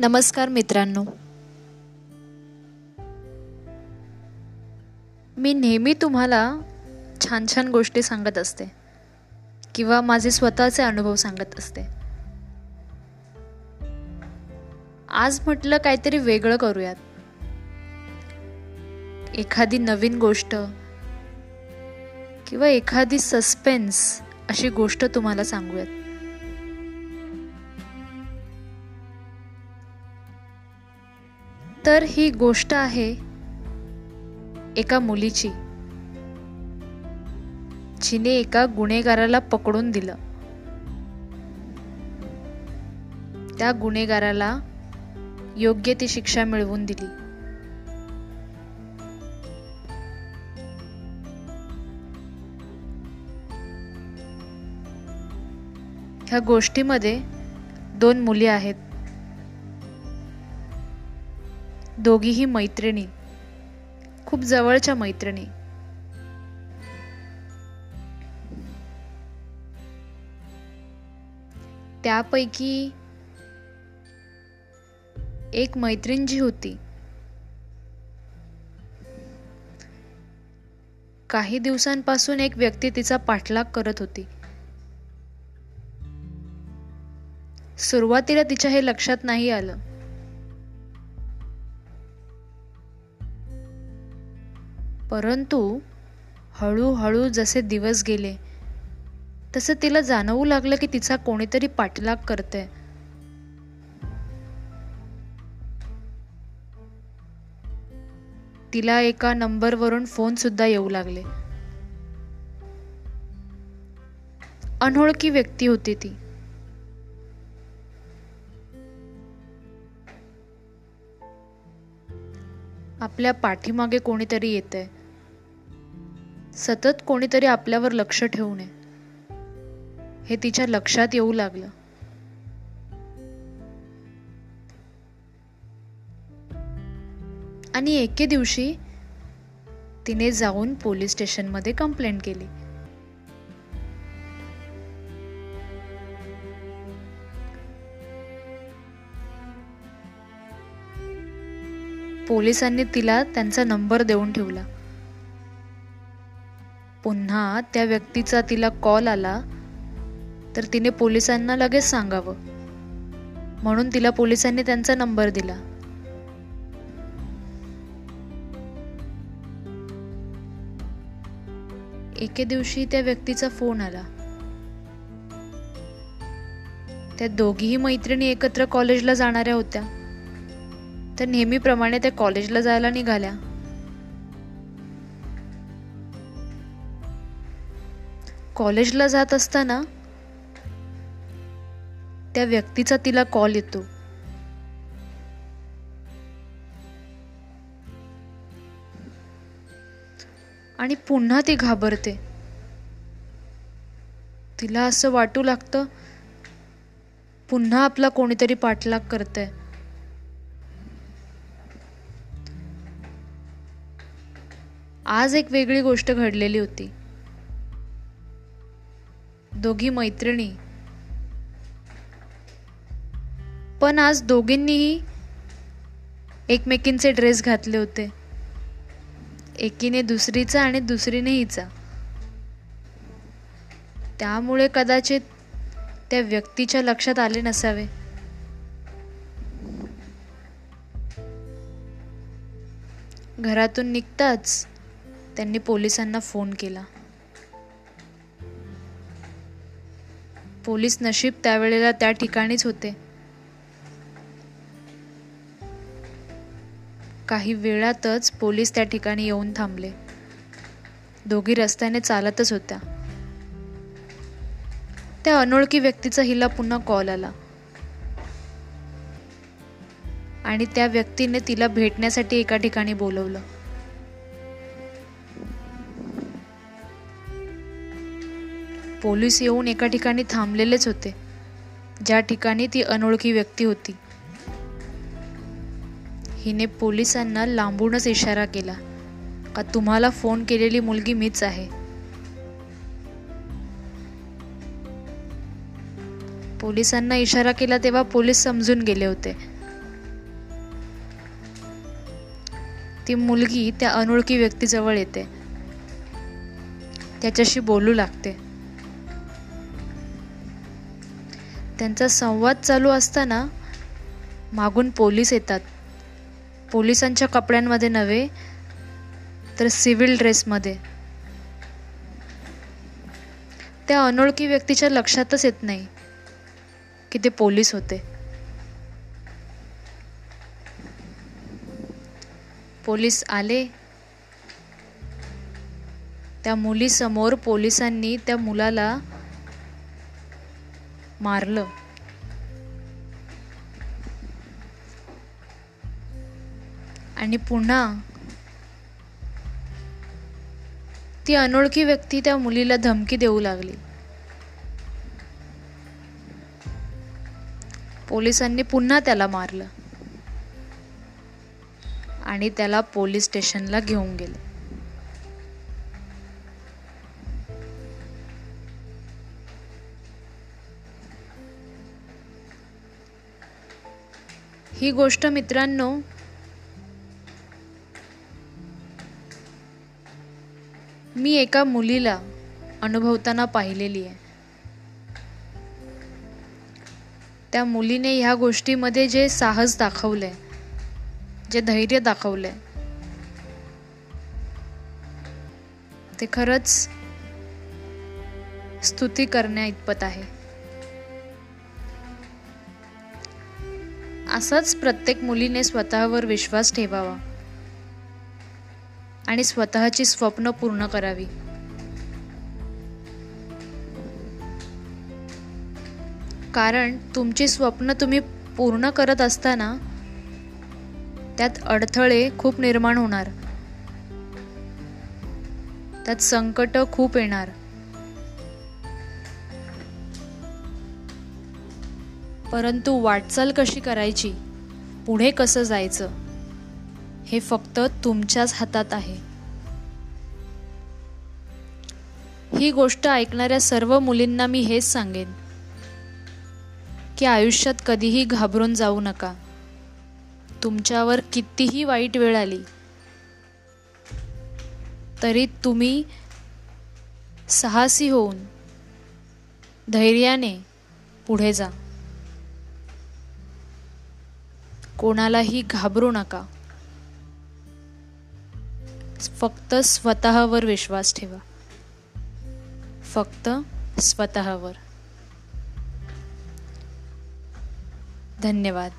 नमस्कार मित्रांनो. मी नेहमी तुम्हाला छान छान गोष्टी सांगत असते किंवा माझे स्वतःचे अनुभव सांगत असते. आज म्हटलं काहीतरी वेगळं करूयात. एखादी नवीन गोष्ट किंवा एखादी सस्पेन्स अशी गोष्ट तुम्हाला सांगूयात. तर ही गोष्ट आहे एका मुलीची. जिने एका गुन्हेगाराला पकडून दिलं. त्या गुन्हेगाराला योग्य ती शिक्षा मिळवून दिली. ह्या गोष्टीमध्ये दोन मुली आहेत. दोघीही मैत्रिणी. खूप जवळच्या मैत्रिणी. त्यापैकी एक मैत्रीण जी होती. काही दिवसांपासून एक व्यक्ती तिचा पाठलाग करत होती. सुरुवातीला तिच्या हे लक्षात नाही आलं. परंतु हळूहळू जसे दिवस गेले तसं तिला जाणवू लागलं की तिचा कोणीतरी पाठलाग करतंय. तिला एका नंबरवरून फोन सुद्धा येऊ लागले. अनोळखी व्यक्ती होती ती. आपल्या पाठीमागे कोणीतरी येतंय. सतत कोणीतरी आपल्यावर लक्ष ठेवू नये. हे तिच्या लक्षात येऊ लागलं. आणि एके दिवशी तिने जाऊन पोलीस स्टेशनमध्ये कंप्लेंट केली. पोलिसांनी तिला त्यांचा नंबर देऊन ठेवला. पुन्हा त्या व्यक्तीचा तिला कॉल आला तर तिने पोलिसांना लगेच सांगावं. म्हणून तिला पोलिसांनी त्यांचा नंबर दिला. एके दिवशी त्या व्यक्तीचा फोन आला. त्या दोघीही मैत्रिणी एकत्र कॉलेजला जाणाऱ्या होत्या. तर नेहमीप्रमाणे त्या कॉलेजला जायला निघाल्या. कॉलेजला जात असताना त्या व्यक्तीचा तिला कॉल येतो. आणि पुन्हा ती घाबरते. तिला असं वाटू लागतं पुन्हा आपला कोणीतरी पाठलाग करतंय. आज एक वेगळी गोष्ट घडलेली होती. दोघी मैत्रिणी. पण आज दोघींनीही एकमेकींचे ड्रेस घातले होते. एकीने दुसरीचा आणि दुसरीने हिचा. त्यामुळे कदाचित त्या व्यक्तीच्या लक्षात आले नसावे. घरातून निघताच त्यांनी पोलिसांना फोन केला. पोलीस नशीब त्यावेळेला त्या ठिकाणीच होते. काही वेळातच पोलीस त्या ठिकाणी येऊन थांबले. दोघी रस्त्याने चालतच होत्या. त्या अनोळखी व्यक्तीचा हिला पुन्हा कॉल आला. आणि त्या व्यक्तीने तिला भेटण्यासाठी एका ठिकाणी बोलवलं. पोलीस येऊन एका ठिकाणी थांबलेलेच होते. ज्या ठिकाणी ती अनोळखी व्यक्ती होती. हिने पोलिसांना लांबूनच इशारा केला. का तुम्हाला फोन केलेली मुलगी मीच आहे. पोलिसांना इशारा केला तेव्हा पोलीस समजून गेले होते. ती मुलगी त्या अनोळखी व्यक्तीजवळ येते. त्याच्याशी बोलू लागते. त्यांचा संवाद चालू असताना मागून पोलीस येतात. पोलिसांच्या कपड्यांमध्ये नव्हे तर सिव्हिल ड्रेसमध्ये. त्या अनोळखी व्यक्तीच्या लक्षातच येत नाही की ते पोलीस होते. पोलीस आले. त्या मुलीसमोर पोलिसांनी त्या मुलाला मारलं. आणि पुन्हा ती अनोळखी व्यक्ती त्या मुलीला धमकी देऊ लागली. पोलिसांनी पुन्हा त्याला मारलं. आणि त्याला पोलीस स्टेशनला घेऊन गेले. ही गोष्ट मित्रांनो मी एका मुलीला अनुभवताना पाहिलेली आहे. त्या मुलीने ह्या गोष्टीमध्ये जे साहस दाखवलंय जे धैर्य दाखवलंय ते खरंच स्तुती करण्या इतपत आहे. असाच प्रत्येक मुलीने स्वतःवर विश्वास ठेवावा आणि स्वतःची स्वप्न पूर्ण करावी. कारण तुमची स्वप्न तुम्ही पूर्ण करत असताना त्यात अडथळे खूप निर्माण होणार. त्यात संकट खूप येणार. परंतु वाटचाल कशी करायची? पुढे कसं जायचं? हे फक्त तुमच्याच हातात आहे. ही गोष्ट ऐकणाऱ्या सर्व मुलींना मी हेच सांगेन की आयुष्यात कधीही घाबरून जाऊ नका. तुमच्यावर कितीही वाईट वेळ आली तरी तुम्ही साहसी होऊन धैर्याने पुढे जा. कोणालाही घाबरू नका. फक्त स्वतःवर विश्वास ठेवा. फक्त स्वतःवर. धन्यवाद.